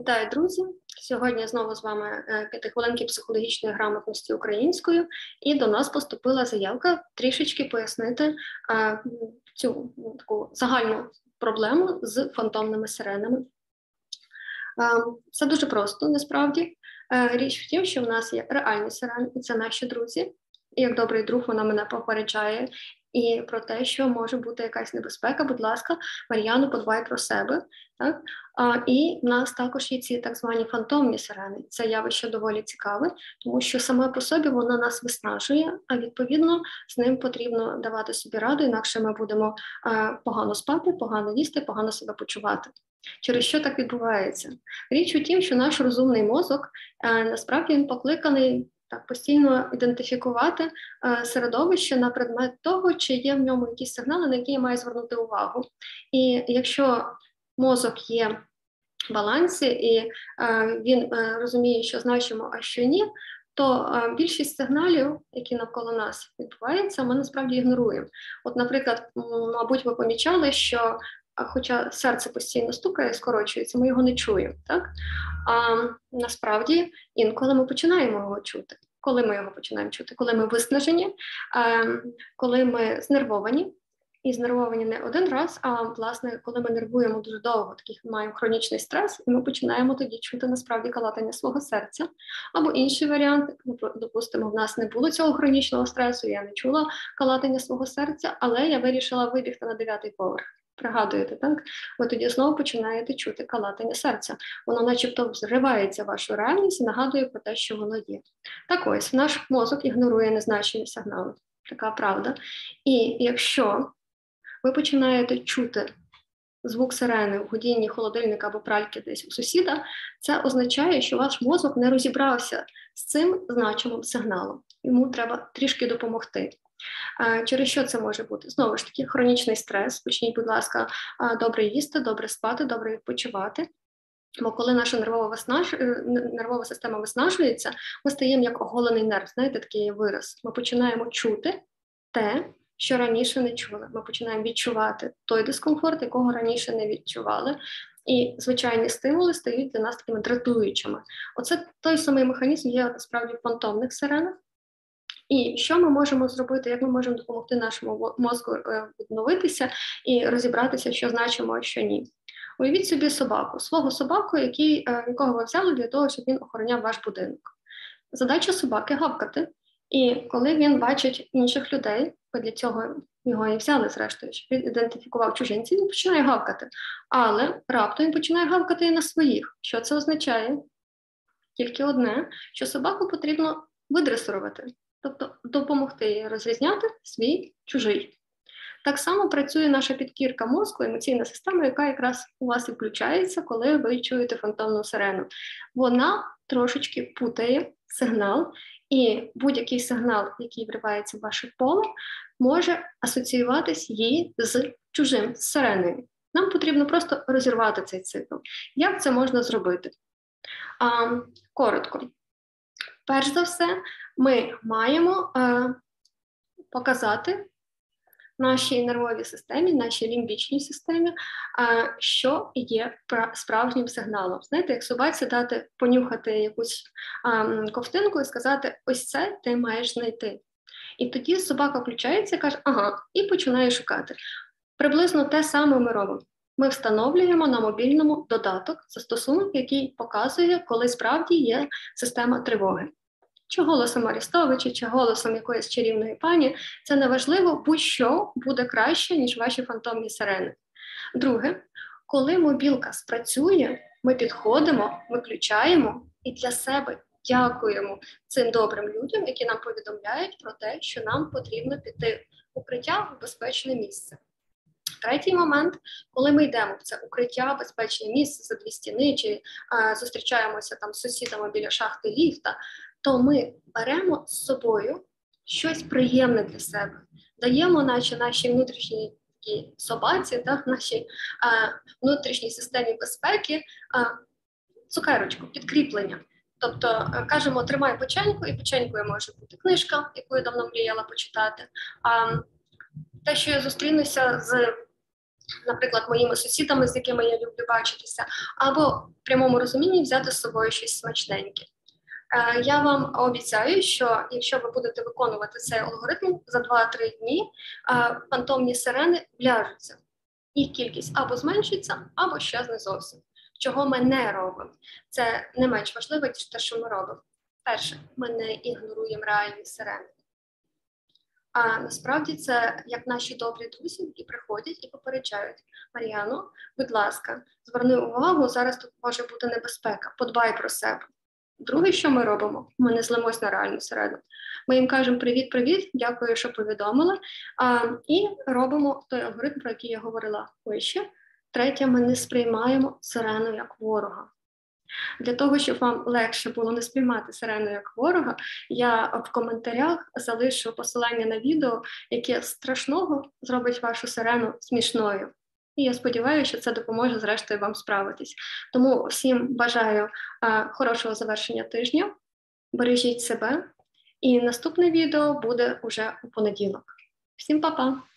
Вітаю, друзі! Сьогодні знову з вами е, п'ятихвилинки психологічної грамотності українською, і до нас поступила заявка трішечки пояснити е, цю таку загальну проблему з фантомними сиренами. Е, все дуже просто насправді. Річ в тім, що в нас є реальні сирени, і це наші друзі. Як добрий друг, вона мене попереджає і про те, що може бути якась небезпека. Будь ласка, Мар'яну, подбай про себе. Так? А, І в нас також є ці так звані фантомні сирени. Це явище доволі цікаве, тому що саме по собі воно нас виснажує, а відповідно з ним потрібно давати собі раду, інакше ми будемо а, погано спати, погано їсти, погано себе почувати. Через що так відбувається? Річ у тім, що наш розумний мозок а, насправді він покликаний постійно ідентифікувати е, середовище на предмет того, чи є в ньому якісь сигнали, на які я маю звернути увагу. І якщо мозок є в балансі, і е, він е, розуміє, що значимо, а що ні. То більшість сигналів, які навколо нас відбуваються, ми насправді ігноруємо. От, наприклад, мабуть, ви помічали, що хоча серце постійно стукає, скорочується, ми його не чуємо. Так? А насправді інколи ми починаємо його чути. Коли ми його починаємо чути, коли ми виснажені, коли ми знервовані, і знервовані не один раз, а власне, коли ми нервуємо дуже довго, такий маємо хронічний стрес, і ми починаємо тоді чути насправді калатання свого серця. Або інший варіант, допустимо, в нас не було цього хронічного стресу, я не чула калатання свого серця, але я вирішила вибігти на дев'ятий поверх. Пригадуєте, так? Ви тоді знову починаєте чути калатання серця. Воно, начебто, взривається вашу реальність і нагадує про те, що воно є. Так ось наш мозок ігнорує незначені сигнали. Така правда. І якщо ви починаєте чути звук сирени в годінні холодильника або пральки десь у сусіда, це означає, що ваш мозок не розібрався з цим значимим сигналом. Йому треба трішки допомогти. Через що це може бути? Знову ж таки, хронічний стрес. Почніть, будь ласка, добре їсти, добре спати, добре відпочивати. Бо коли наша нервова виснаж... Е, нервова система виснажується, ми стаємо як оголений нерв, знаєте, такий вираз. Ми починаємо чути те, що раніше не чули. Ми починаємо відчувати той дискомфорт, якого раніше не відчували. І звичайні стимули стають для нас такими дратуючими. Оце той самий механізм є насправді в фантомних сиренах. І що ми можемо зробити, як ми можемо допомогти нашому мозку е, відновитися і розібратися, що значимо, а що ні. Уявіть собі собаку, свого собаку, який, е, якого ви взяли для того, щоб він охороняв ваш будинок. Задача собаки гавкати. І коли він бачить інших людей, бо для цього його і взяли, зрештою, щоб він ідентифікував чужинців, він починає гавкати. Але раптом він починає гавкати і на своїх. Що це означає? Тільки одне, що собаку потрібно видресурувати тобто допомогти розрізняти свій чужий. Так само працює наша підкірка мозку, емоційна система, яка якраз у вас і включається, коли ви чуєте фантомну сирену. Вона трошечки путає сигнал, і будь-який сигнал, який вривається в ваше поле, може асоціюватись їй з чужим з сиреною. Нам потрібно просто розірвати цей цикл. Як це можна зробити? А, Коротко. Перш за все, ми маємо е, показати нашій нервовій системі, нашій лімбічній системі, е, що є справжнім сигналом. Знаєте, як собаці дати понюхати якусь е, ковтинку і сказати: ось це ти маєш знайти. І тоді собака включається і каже, ага, і починає шукати. Приблизно те саме ми робимо. Ми встановлюємо на мобільному додаток застосунок, який показує, коли справді є система тривоги чи голосом Арістовича, чи голосом якоїсь чарівної пані, це неважливо, будь-що буде краще, ніж ваші фантомні сирени. Друге, коли мобілка спрацює, ми підходимо, виключаємо і для себе дякуємо цим добрим людям, які нам повідомляють про те, що нам потрібно піти в укриття в безпечне місце. Третій момент, коли ми йдемо в це укриття, безпечне місце за дві стіни, чи а, зустрічаємося там з сусідами біля шахти ліфта, то ми беремо з собою щось приємне для себе, даємо, наче нашій внутрішній собаці, так, нашій а, внутрішній системі безпеки, а, цукерочку, підкріплення. Тобто е, кажемо, тримай печеньку, і печенькою може бути книжка, яку я давно мріяла почитати. А те, що я зустрінуся з наприклад, моїми сусідами, з якими я люблю бачитися, або в прямому розумінні взяти з собою щось смачненьке. Е, я вам обіцяю, що якщо ви будете виконувати цей алгоритм за 2-3 дні, е, фантомні сирени вляжуться. Їх кількість або зменшиться, або щезне зовсім. Чого ми не робимо. Це не менш важливо, ніж те, що ми робимо. Перше, ми не ігноруємо реальні сирени. А насправді це як наші добрі друзі, які приходять і попереджають Мар'яно, будь ласка, зверни увагу, зараз тут може бути небезпека, подбай про себе. Друге, що ми робимо, ми не злимось на реальну середу. Ми їм кажемо привіт-привіт, дякую, що повідомили. А, І робимо той алгоритм, про який я говорила вище. Третє, ми не сприймаємо сирену як ворога. Для того, щоб вам легше було не сприймати сирену як ворога, я в коментарях залишу посилання на відео, яке страшного зробить вашу сирену смішною. І я сподіваюся, що це допоможе зрештою вам справитись. Тому всім бажаю а, хорошого завершення тижня. Бережіть себе, і наступне відео буде уже у понеділок. Всім па-па!